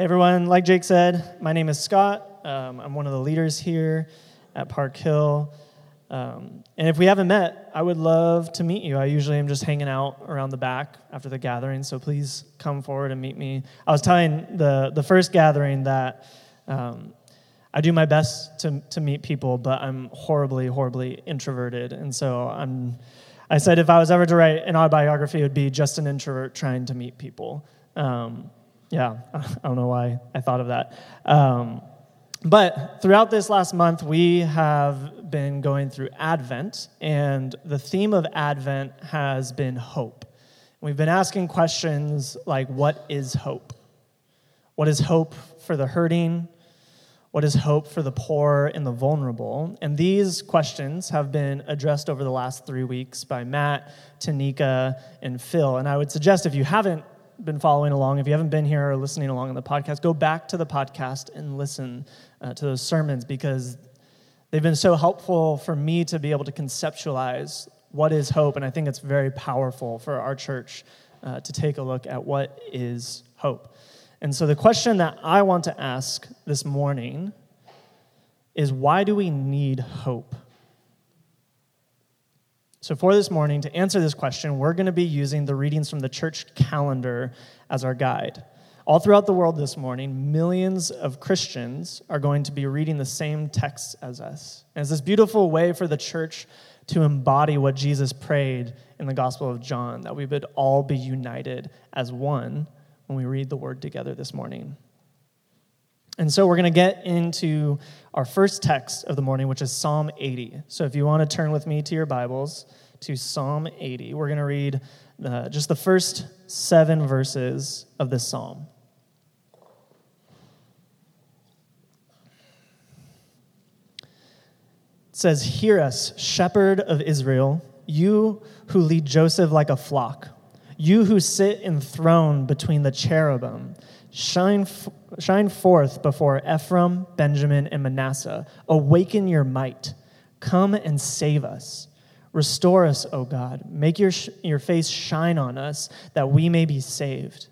Everyone, like Jake said, my name is Scott. Um, I'm one of the leaders here at Park Hill. Um, and if we haven't met, I would love to meet you. I usually am just hanging out around the back after the gathering, so please come forward and meet me. I was telling the, the first gathering that um, I do my best to, to meet people, but I'm horribly, horribly introverted. And so I'm, I said if I was ever to write an autobiography, it would be just an introvert trying to meet people. Um, yeah, I don't know why I thought of that. Um, but throughout this last month, we have been going through Advent, and the theme of Advent has been hope. We've been asking questions like what is hope? What is hope for the hurting? What is hope for the poor and the vulnerable? And these questions have been addressed over the last three weeks by Matt, Tanika, and Phil. And I would suggest if you haven't been following along, if you haven't been here or listening along on the podcast, go back to the podcast and listen uh, to those sermons because they've been so helpful for me to be able to conceptualize what is hope. And I think it's very powerful for our church uh, to take a look at what is hope. And so the question that I want to ask this morning is why do we need hope? So, for this morning, to answer this question, we're going to be using the readings from the church calendar as our guide. All throughout the world this morning, millions of Christians are going to be reading the same texts as us. And it's this beautiful way for the church to embody what Jesus prayed in the Gospel of John, that we would all be united as one when we read the word together this morning. And so we're going to get into our first text of the morning, which is Psalm 80. So if you want to turn with me to your Bibles to Psalm 80, we're going to read just the first seven verses of this psalm. It says, Hear us, shepherd of Israel, you who lead Joseph like a flock, you who sit enthroned between the cherubim. Shine, shine forth before Ephraim, Benjamin, and Manasseh. Awaken your might. Come and save us. Restore us, O God. Make your, your face shine on us that we may be saved.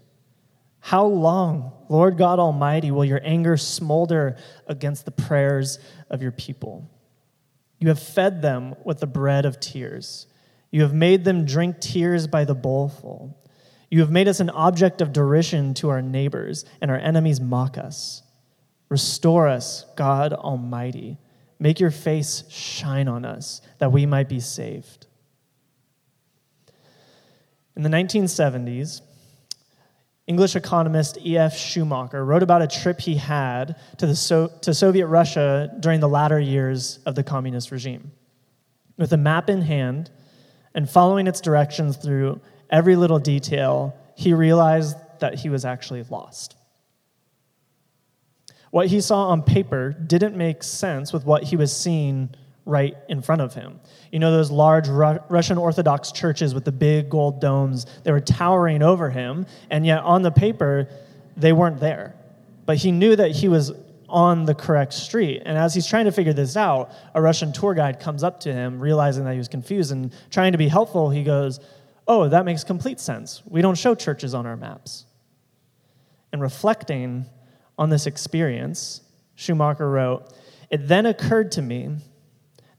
How long, Lord God Almighty, will your anger smolder against the prayers of your people? You have fed them with the bread of tears. You have made them drink tears by the bowlful. You have made us an object of derision to our neighbors, and our enemies mock us. Restore us, God Almighty. Make your face shine on us, that we might be saved. In the 1970s, English economist E.F. Schumacher wrote about a trip he had to, the so- to Soviet Russia during the latter years of the communist regime. With a map in hand and following its directions through every little detail, he realized that he was actually lost. What he saw on paper didn't make sense with what he was seeing right in front of him. You know, those large Ru- Russian Orthodox churches with the big gold domes, they were towering over him, and yet on the paper, they weren't there. But he knew that he was on the correct street. And as he's trying to figure this out, a Russian tour guide comes up to him, realizing that he was confused, and trying to be helpful, he goes, oh, that makes complete sense. We don't show churches on our maps. And reflecting on this experience, Schumacher wrote, It then occurred to me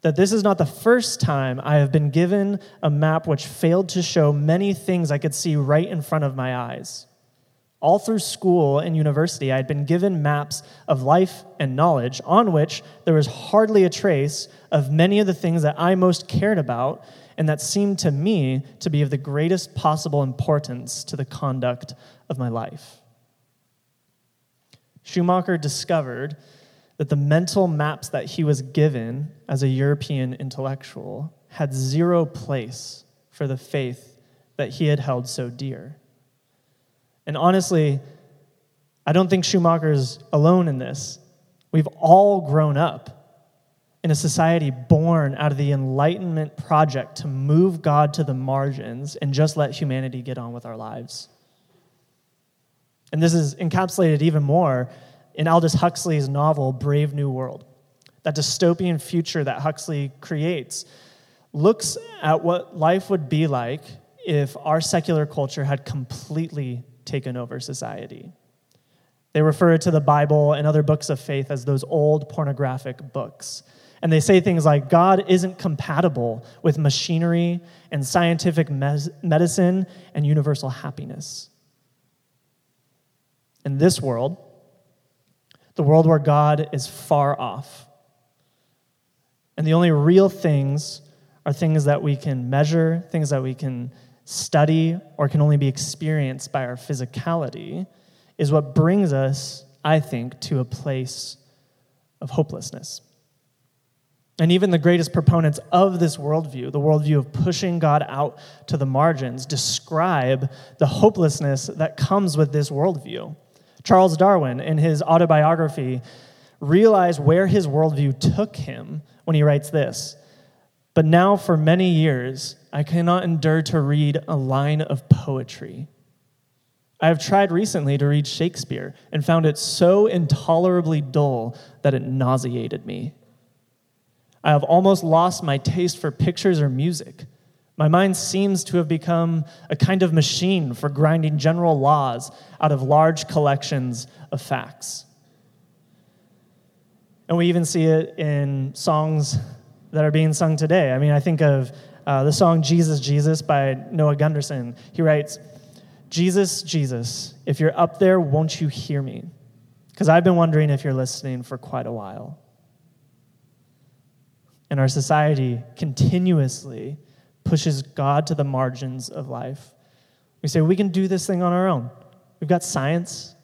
that this is not the first time I have been given a map which failed to show many things I could see right in front of my eyes. All through school and university, I had been given maps of life and knowledge on which there was hardly a trace of many of the things that I most cared about and that seemed to me to be of the greatest possible importance to the conduct of my life. Schumacher discovered that the mental maps that he was given as a European intellectual had zero place for the faith that he had held so dear. And honestly, I don't think Schumacher's alone in this. We've all grown up in a society born out of the Enlightenment project to move God to the margins and just let humanity get on with our lives. And this is encapsulated even more in Aldous Huxley's novel, Brave New World. That dystopian future that Huxley creates looks at what life would be like if our secular culture had completely taken over society. They refer to the Bible and other books of faith as those old pornographic books. And they say things like God isn't compatible with machinery and scientific mes- medicine and universal happiness. In this world, the world where God is far off, and the only real things are things that we can measure, things that we can study, or can only be experienced by our physicality, is what brings us, I think, to a place of hopelessness. And even the greatest proponents of this worldview, the worldview of pushing God out to the margins, describe the hopelessness that comes with this worldview. Charles Darwin, in his autobiography, realized where his worldview took him when he writes this But now, for many years, I cannot endure to read a line of poetry. I have tried recently to read Shakespeare and found it so intolerably dull that it nauseated me. I have almost lost my taste for pictures or music. My mind seems to have become a kind of machine for grinding general laws out of large collections of facts. And we even see it in songs that are being sung today. I mean, I think of uh, the song Jesus, Jesus by Noah Gundersen. He writes, Jesus, Jesus, if you're up there, won't you hear me? Because I've been wondering if you're listening for quite a while and our society continuously pushes God to the margins of life. We say we can do this thing on our own. We've got science,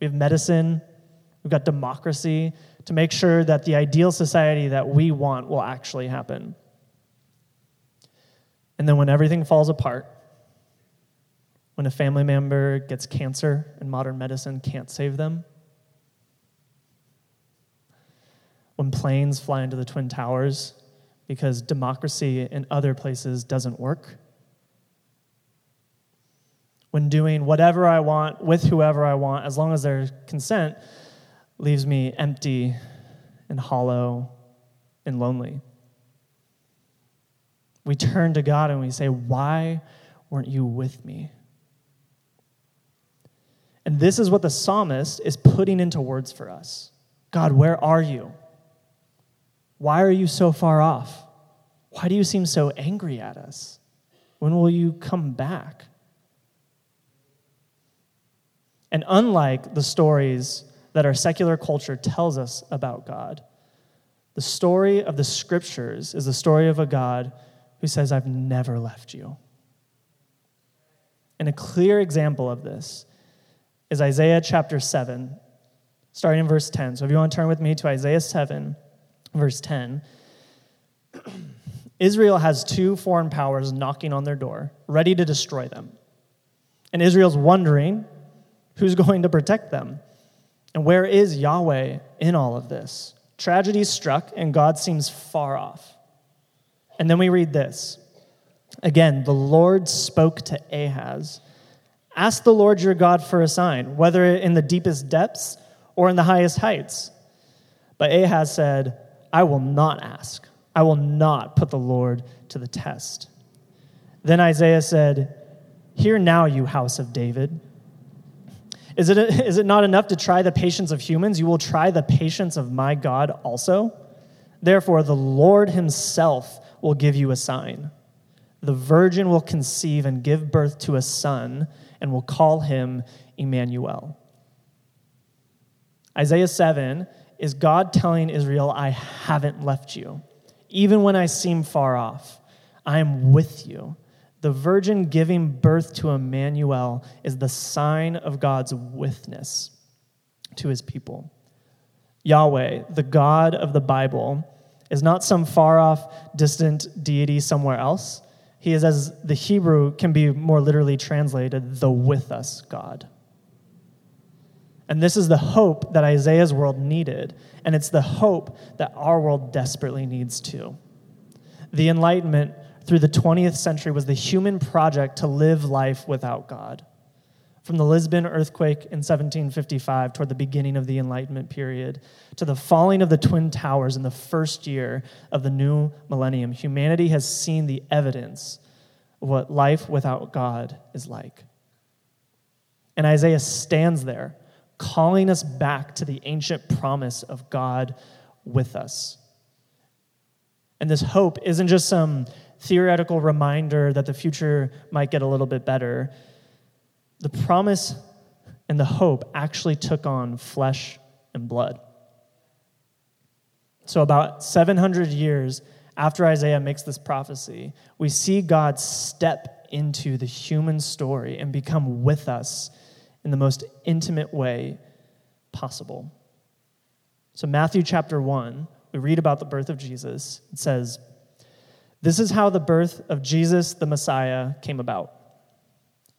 we have medicine, we've got democracy to make sure that the ideal society that we want will actually happen. And then when everything falls apart, when a family member gets cancer and modern medicine can't save them, when planes fly into the Twin Towers because democracy in other places doesn't work. When doing whatever I want with whoever I want, as long as there's consent, leaves me empty and hollow and lonely. We turn to God and we say, Why weren't you with me? And this is what the psalmist is putting into words for us God, where are you? Why are you so far off? Why do you seem so angry at us? When will you come back? And unlike the stories that our secular culture tells us about God, the story of the scriptures is the story of a God who says, I've never left you. And a clear example of this is Isaiah chapter 7, starting in verse 10. So if you want to turn with me to Isaiah 7, verse 10. Israel has two foreign powers knocking on their door, ready to destroy them. And Israel's wondering who's going to protect them. And where is Yahweh in all of this? Tragedy struck, and God seems far off. And then we read this again, the Lord spoke to Ahaz Ask the Lord your God for a sign, whether in the deepest depths or in the highest heights. But Ahaz said, I will not ask. I will not put the Lord to the test. Then Isaiah said, Hear now, you house of David. Is it, is it not enough to try the patience of humans? You will try the patience of my God also. Therefore, the Lord himself will give you a sign. The virgin will conceive and give birth to a son, and will call him Emmanuel. Isaiah 7 is God telling Israel, I haven't left you. Even when I seem far off, I am with you. The virgin giving birth to Emmanuel is the sign of God's witness to his people. Yahweh, the God of the Bible, is not some far off, distant deity somewhere else. He is, as the Hebrew can be more literally translated, the with us God. And this is the hope that Isaiah's world needed, and it's the hope that our world desperately needs too. The Enlightenment through the 20th century was the human project to live life without God. From the Lisbon earthquake in 1755 toward the beginning of the Enlightenment period to the falling of the Twin Towers in the first year of the new millennium, humanity has seen the evidence of what life without God is like. And Isaiah stands there calling us back to the ancient promise of God with us. And this hope isn't just some theoretical reminder that the future might get a little bit better. The promise and the hope actually took on flesh and blood. So, about 700 years after Isaiah makes this prophecy, we see God step into the human story and become with us in the most intimate way possible. So, Matthew chapter 1, we read about the birth of Jesus. It says, This is how the birth of Jesus the Messiah came about.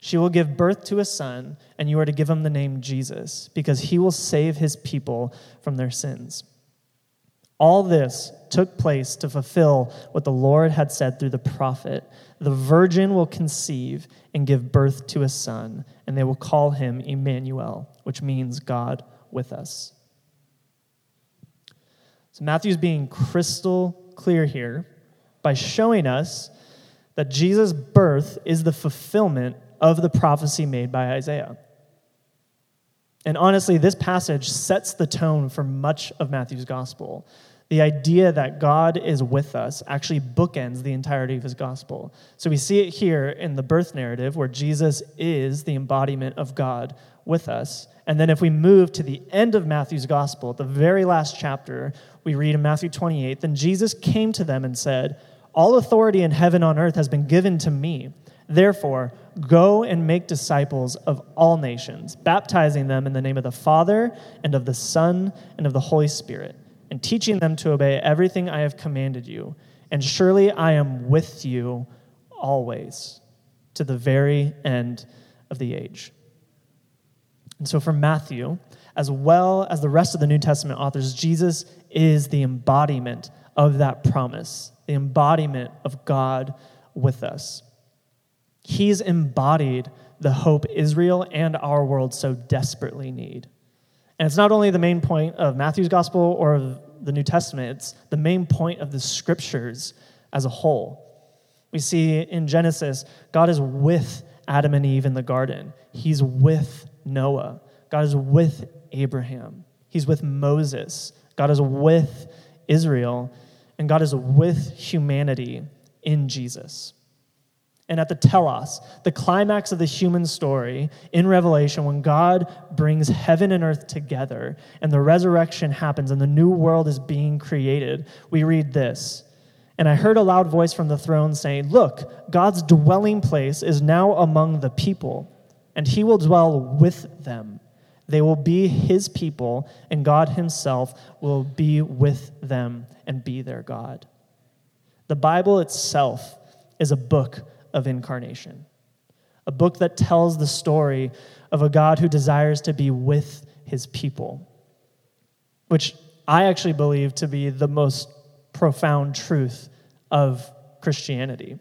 She will give birth to a son, and you are to give him the name Jesus, because he will save his people from their sins. All this took place to fulfill what the Lord had said through the prophet The virgin will conceive and give birth to a son, and they will call him Emmanuel, which means God with us. So Matthew's being crystal clear here by showing us that Jesus' birth is the fulfillment of the prophecy made by Isaiah. And honestly, this passage sets the tone for much of Matthew's gospel. The idea that God is with us actually bookends the entirety of his gospel. So we see it here in the birth narrative where Jesus is the embodiment of God with us. And then if we move to the end of Matthew's gospel, the very last chapter, we read in Matthew 28 Then Jesus came to them and said, All authority in heaven and on earth has been given to me. Therefore, go and make disciples of all nations, baptizing them in the name of the Father and of the Son and of the Holy Spirit and teaching them to obey everything I have commanded you. And surely I am with you always to the very end of the age. And so for Matthew, as well as the rest of the New Testament authors, Jesus is the embodiment of that promise, the embodiment of God with us. He's embodied the hope Israel and our world so desperately need. And it's not only the main point of Matthew's gospel or of the New Testament, it's the main point of the scriptures as a whole. We see in Genesis, God is with Adam and Eve in the garden, He's with Noah, God is with Abraham, He's with Moses, God is with Israel, and God is with humanity in Jesus and at the telos, the climax of the human story in Revelation, when God brings heaven and earth together and the resurrection happens and the new world is being created, we read this. And I heard a loud voice from the throne saying, Look, God's dwelling place is now among the people, and he will dwell with them. They will be his people, and God himself will be with them and be their God. The Bible itself is a book of incarnation, a book that tells the story of a God who desires to be with his people, which I actually believe to be the most profound truth of Christianity.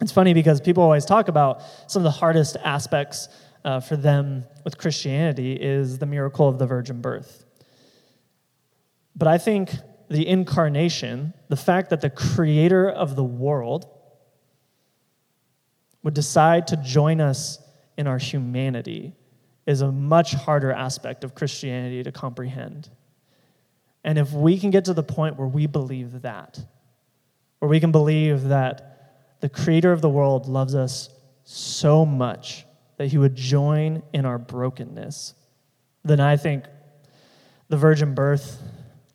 It's funny because people always talk about some of the hardest aspects uh, for them with Christianity is the miracle of the virgin birth. But I think the incarnation, the fact that the creator of the world would decide to join us in our humanity is a much harder aspect of Christianity to comprehend. And if we can get to the point where we believe that, where we can believe that the creator of the world loves us so much that he would join in our brokenness, then I think the virgin birth,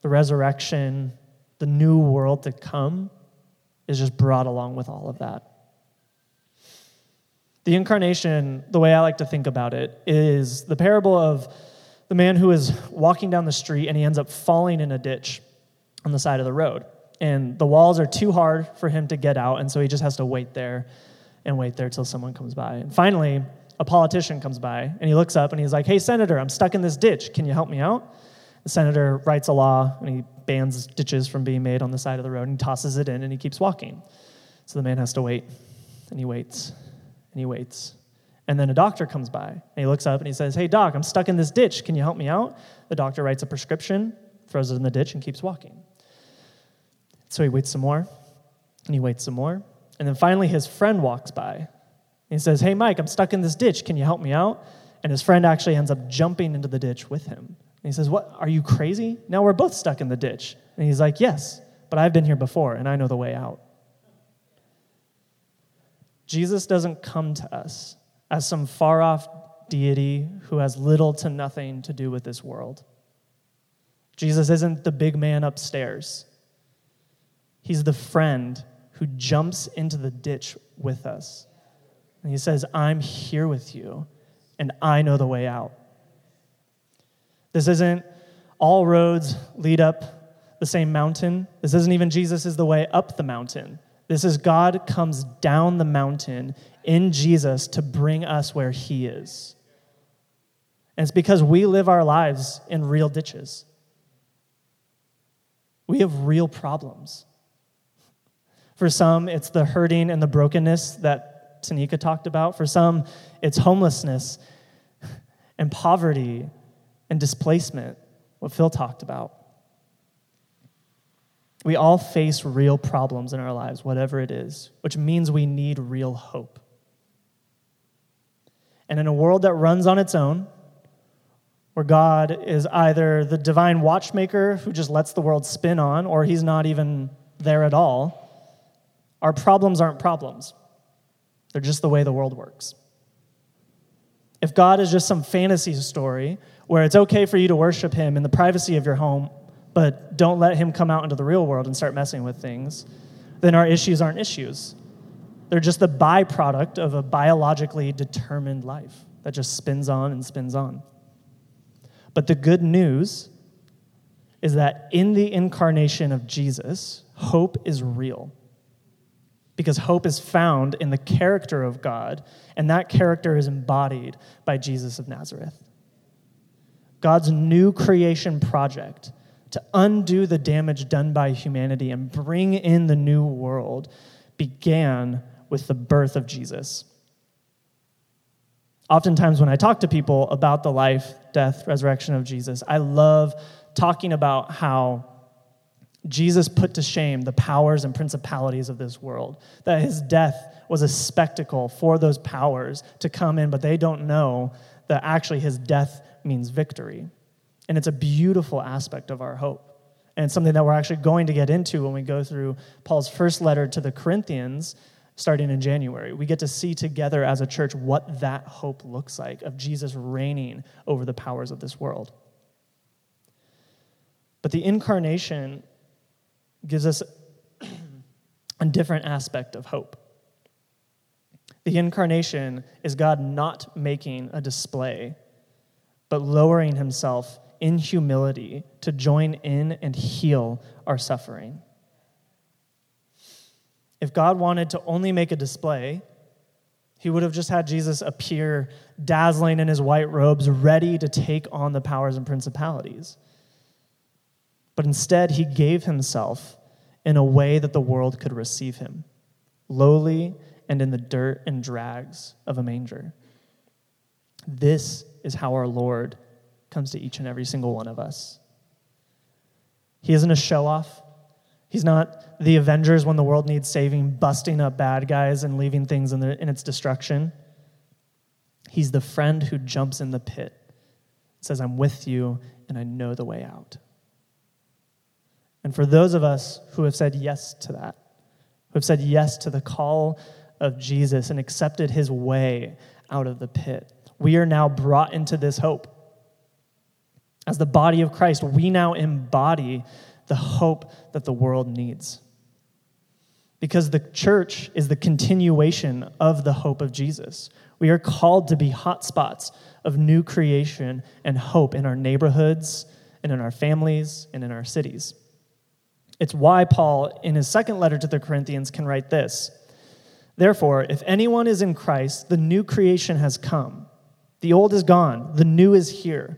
the resurrection, the new world to come is just brought along with all of that. The incarnation, the way I like to think about it, is the parable of the man who is walking down the street and he ends up falling in a ditch on the side of the road. And the walls are too hard for him to get out, and so he just has to wait there and wait there till someone comes by. And finally, a politician comes by and he looks up and he's like, Hey, Senator, I'm stuck in this ditch. Can you help me out? The senator writes a law and he bans ditches from being made on the side of the road and tosses it in and he keeps walking. So the man has to wait and he waits and he waits. And then a doctor comes by and he looks up and he says, Hey, doc, I'm stuck in this ditch. Can you help me out? The doctor writes a prescription, throws it in the ditch, and keeps walking. So he waits some more and he waits some more. And then finally, his friend walks by he says, Hey, Mike, I'm stuck in this ditch. Can you help me out? And his friend actually ends up jumping into the ditch with him. And he says, What? Are you crazy? Now we're both stuck in the ditch. And he's like, Yes, but I've been here before and I know the way out. Jesus doesn't come to us as some far off deity who has little to nothing to do with this world. Jesus isn't the big man upstairs. He's the friend who jumps into the ditch with us. And he says, I'm here with you, and I know the way out. This isn't all roads lead up the same mountain. This isn't even Jesus is the way up the mountain. This is God comes down the mountain in Jesus to bring us where he is. And it's because we live our lives in real ditches. We have real problems. For some, it's the hurting and the brokenness that Tanika talked about. For some, it's homelessness and poverty and displacement, what Phil talked about. We all face real problems in our lives, whatever it is, which means we need real hope. And in a world that runs on its own, where God is either the divine watchmaker who just lets the world spin on, or he's not even there at all, our problems aren't problems. They're just the way the world works. If God is just some fantasy story where it's okay for you to worship Him in the privacy of your home, but don't let Him come out into the real world and start messing with things, then our issues aren't issues. They're just the byproduct of a biologically determined life that just spins on and spins on. But the good news is that in the incarnation of Jesus, hope is real because hope is found in the character of God, and that character is embodied by Jesus of Nazareth. God's new creation project to undo the damage done by humanity and bring in the new world began with the birth of Jesus. Oftentimes, when I talk to people about the life, death, resurrection of Jesus, I love talking about how Jesus put to shame the powers and principalities of this world, that his death was a spectacle for those powers to come in, but they don't know that actually his death means victory. And it's a beautiful aspect of our hope. And something that we're actually going to get into when we go through Paul's first letter to the Corinthians starting in January. We get to see together as a church what that hope looks like of Jesus reigning over the powers of this world. But the incarnation gives us a different aspect of hope. The incarnation is God not making a display, but lowering himself in humility to join in and heal our suffering. If God wanted to only make a display, he would have just had Jesus appear dazzling in his white robes, ready to take on the powers and principalities. But instead, he gave himself in a way that the world could receive him, lowly and in the dirt and drags of a manger. This is how our Lord comes to each and every single one of us. He isn't a show off. He's not the Avengers when the world needs saving, busting up bad guys and leaving things in, the, in its destruction. He's the friend who jumps in the pit, says, I'm with you and I know the way out. And for those of us who have said yes to that, who have said yes to the call of Jesus and accepted his way out of the pit, we are now brought into this hope. As the body of Christ, we now embody the hope that the world needs. Because the church is the continuation of the hope of Jesus. We are called to be hotspots of new creation and hope in our neighborhoods and in our families and in our cities. It's why Paul, in his second letter to the Corinthians, can write this Therefore, if anyone is in Christ, the new creation has come. The old is gone, the new is here.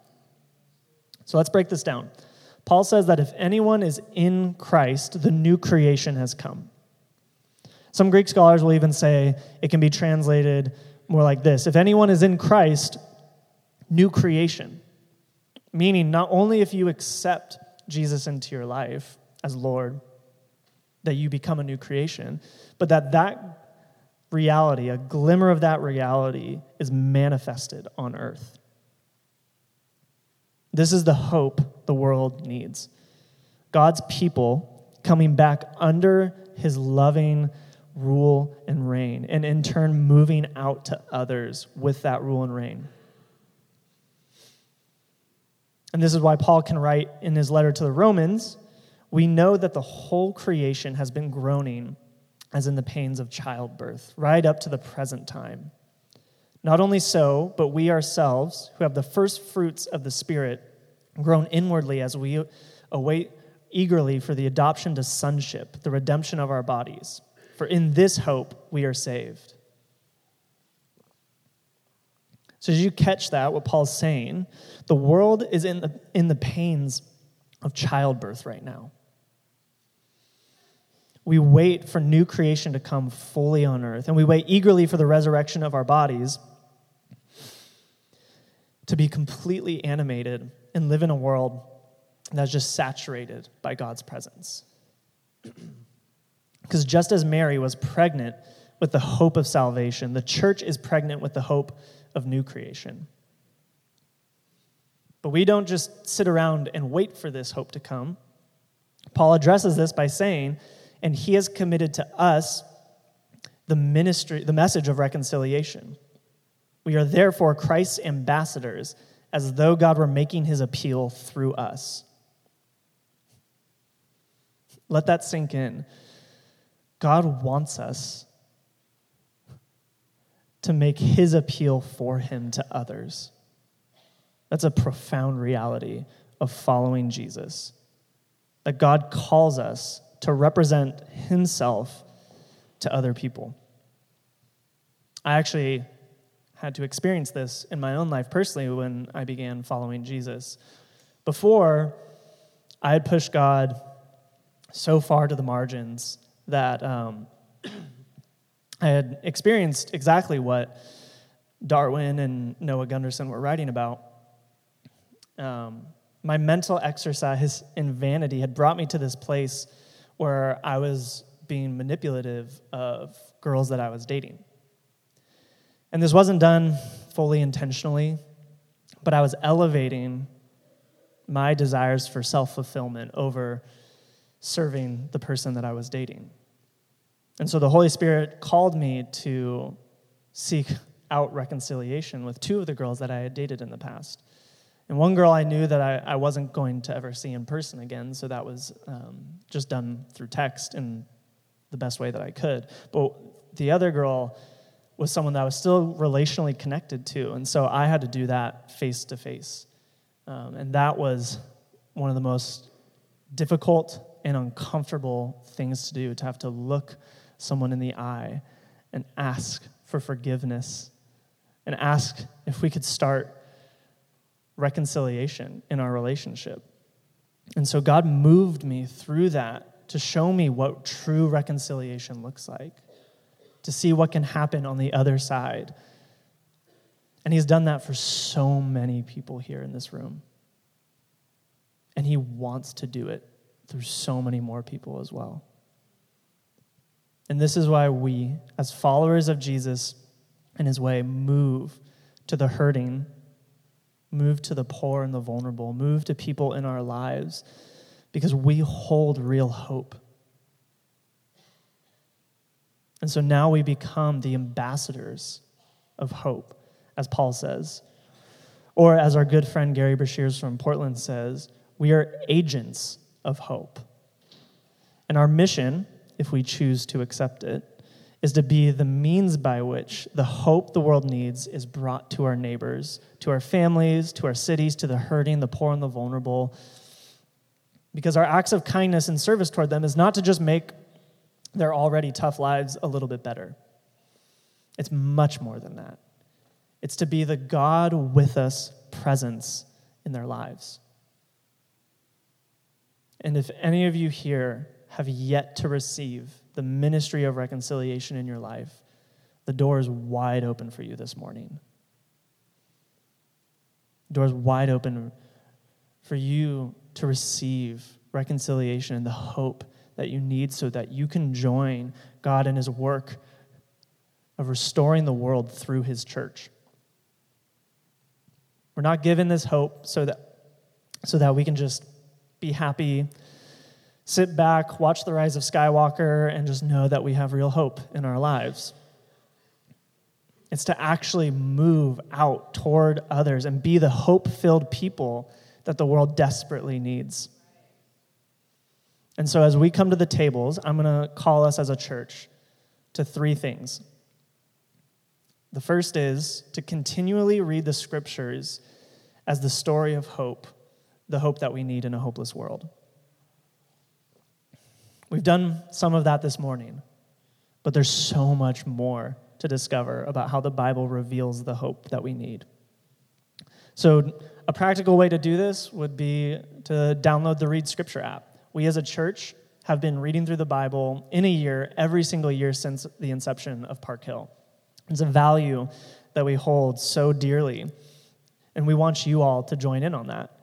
So let's break this down. Paul says that if anyone is in Christ, the new creation has come. Some Greek scholars will even say it can be translated more like this If anyone is in Christ, new creation. Meaning, not only if you accept Jesus into your life as Lord, that you become a new creation, but that that reality, a glimmer of that reality, is manifested on earth. This is the hope the world needs. God's people coming back under his loving rule and reign, and in turn moving out to others with that rule and reign. And this is why Paul can write in his letter to the Romans we know that the whole creation has been groaning as in the pains of childbirth, right up to the present time. Not only so, but we ourselves, who have the first fruits of the Spirit, groan inwardly as we await eagerly for the adoption to sonship, the redemption of our bodies. For in this hope we are saved. So, as you catch that, what Paul's saying, the world is in the, in the pains of childbirth right now. We wait for new creation to come fully on earth, and we wait eagerly for the resurrection of our bodies to be completely animated and live in a world that's just saturated by God's presence. Because just as Mary was pregnant with the hope of salvation, the church is pregnant with the hope of new creation. But we don't just sit around and wait for this hope to come. Paul addresses this by saying, and he has committed to us the ministry, the message of reconciliation. We are therefore Christ's ambassadors, as though God were making his appeal through us. Let that sink in. God wants us to make his appeal for him to others. That's a profound reality of following Jesus. That God calls us to represent himself to other people. I actually had to experience this in my own life personally when I began following Jesus. Before, I had pushed God so far to the margins that um, I had experienced exactly what Darwin and Noah Gundersen were writing about. Um, my mental exercise in vanity had brought me to this place where I was being manipulative of girls that I was dating. And this wasn't done fully intentionally, but I was elevating my desires for self fulfillment over serving the person that I was dating. And so the Holy Spirit called me to seek out reconciliation with two of the girls that I had dated in the past. And one girl I knew that I, I wasn't going to ever see in person again, so that was um, just done through text in the best way that I could. But the other girl was someone that I was still relationally connected to, and so I had to do that face to face. And that was one of the most difficult and uncomfortable things to do to have to look someone in the eye and ask for forgiveness and ask if we could start reconciliation in our relationship. And so God moved me through that to show me what true reconciliation looks like, to see what can happen on the other side. And He's done that for so many people here in this room. And He wants to do it through so many more people as well. And this is why we, as followers of Jesus and his way, move to the hurting, move to the poor and the vulnerable, move to people in our lives, because we hold real hope. And so now we become the ambassadors of hope, as Paul says. Or as our good friend Gary Breshears from Portland says, we are agents of hope. And our mission, if we choose to accept it, is to be the means by which the hope the world needs is brought to our neighbors, to our families, to our cities, to the hurting, the poor, and the vulnerable. Because our acts of kindness and service toward them is not to just make their already tough lives a little bit better, it's much more than that. It's to be the God with us presence in their lives. And if any of you here have yet to receive the ministry of reconciliation in your life, the door is wide open for you this morning. The door is wide open for you to receive reconciliation and the hope that you need so that you can join God in his work of restoring the world through his church. We're not given this hope so that, so that we can just be happy sit back, watch the rise of Skywalker, and just know that we have real hope in our lives. It's to actually move out toward others and be the hope filled people that the world desperately needs. And so, as we come to the tables, I'm going to call us as a church to three things. The first is to continually read the scriptures as the story of hope, the hope that we need in a hopeless world. We've done some of that this morning, but there's so much more to discover about how the Bible reveals the hope that we need. So, a practical way to do this would be to download the Read Scripture app. We as a church have been reading through the Bible in a year, every single year since the inception of Park Hill. It's a value that we hold so dearly, and we want you all to join in on that.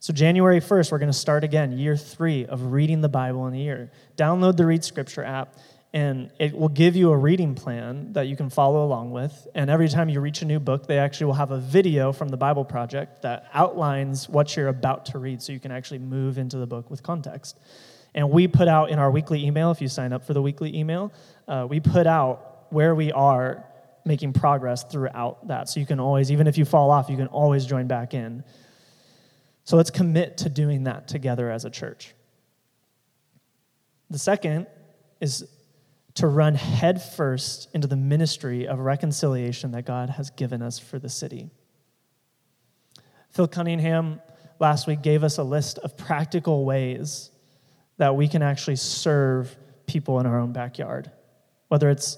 So, January 1st, we're going to start again, year three of reading the Bible in a year. Download the Read Scripture app, and it will give you a reading plan that you can follow along with. And every time you reach a new book, they actually will have a video from the Bible Project that outlines what you're about to read so you can actually move into the book with context. And we put out in our weekly email, if you sign up for the weekly email, uh, we put out where we are making progress throughout that. So you can always, even if you fall off, you can always join back in. So let's commit to doing that together as a church. The second is to run headfirst into the ministry of reconciliation that God has given us for the city. Phil Cunningham last week gave us a list of practical ways that we can actually serve people in our own backyard, whether it's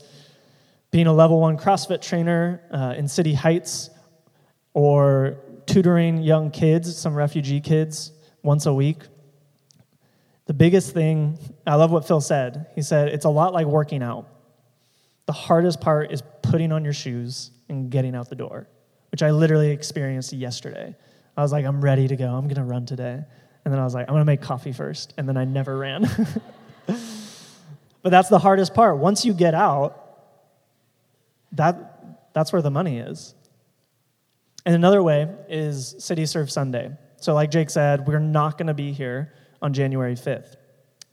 being a level one CrossFit trainer uh, in City Heights or tutoring young kids, some refugee kids, once a week. The biggest thing, I love what Phil said. He said, it's a lot like working out. The hardest part is putting on your shoes and getting out the door, which I literally experienced yesterday. I was like, I'm ready to go. I'm going to run today. And then I was like, I'm going to make coffee first. And then I never ran. but that's the hardest part. Once you get out, that, that's where the money is. And another way is City Serve Sunday. So, like Jake said, we're not going to be here on January 5th.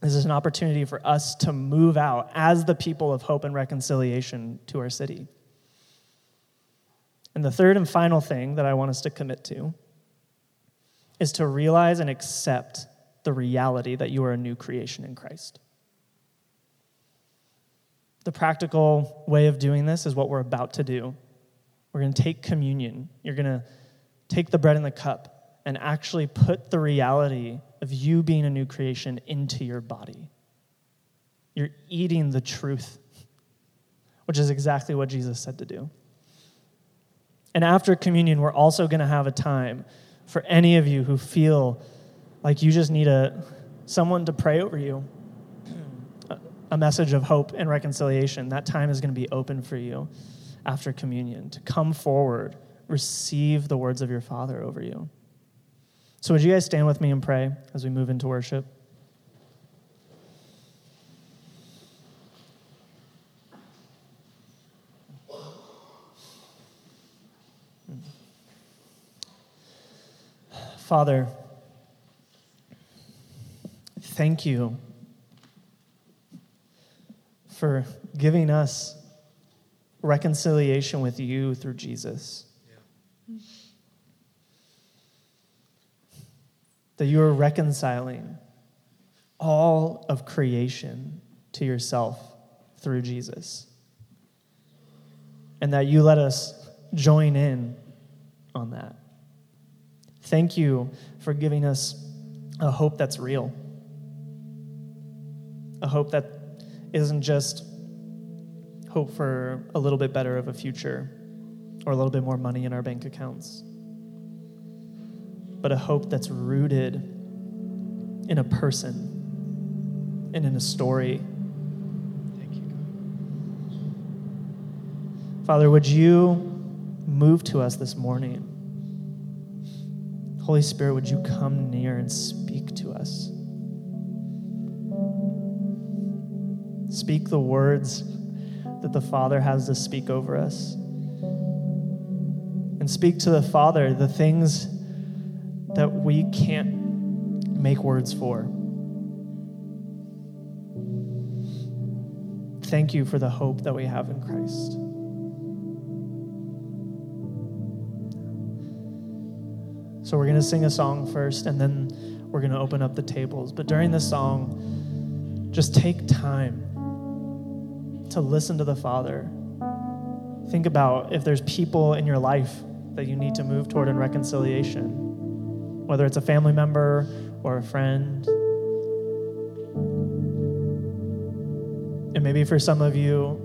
This is an opportunity for us to move out as the people of hope and reconciliation to our city. And the third and final thing that I want us to commit to is to realize and accept the reality that you are a new creation in Christ. The practical way of doing this is what we're about to do we're going to take communion. You're going to take the bread and the cup and actually put the reality of you being a new creation into your body. You're eating the truth, which is exactly what Jesus said to do. And after communion, we're also going to have a time for any of you who feel like you just need a someone to pray over you a message of hope and reconciliation. That time is going to be open for you after communion, to come forward, receive the words of your Father over you. So, would you guys stand with me and pray as we move into worship? Father, thank you for giving us reconciliation with you through Jesus. Yeah. That you are reconciling all of creation to yourself through Jesus. And that you let us join in on that. Thank you for giving us a hope that's real, a hope that isn't just hope for a little bit better of a future or a little bit more money in our bank accounts, but a hope that's rooted in a person and in a story. Thank you, God. Father, would you move to us this morning? Holy Spirit, would you come near and speak to us? Speak the words that the Father has to speak over us. And speak to the Father the things that we can't make words for. Thank you for the hope that we have in Christ. So we're going to sing a song first, and then we're going to open up the tables. But during the song, just take time to listen to the Father. Think about if there's people in your life that you need to move toward in reconciliation, whether it's a family member or a friend. And maybe for some of you,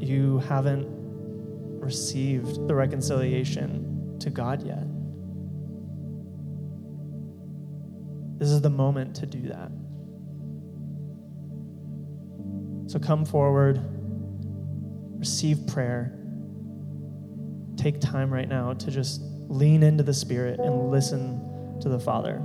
you haven't received the reconciliation to God yet. This is the moment to do that. So come forward, receive prayer. Take time right now to just lean into the Spirit and listen to the Father.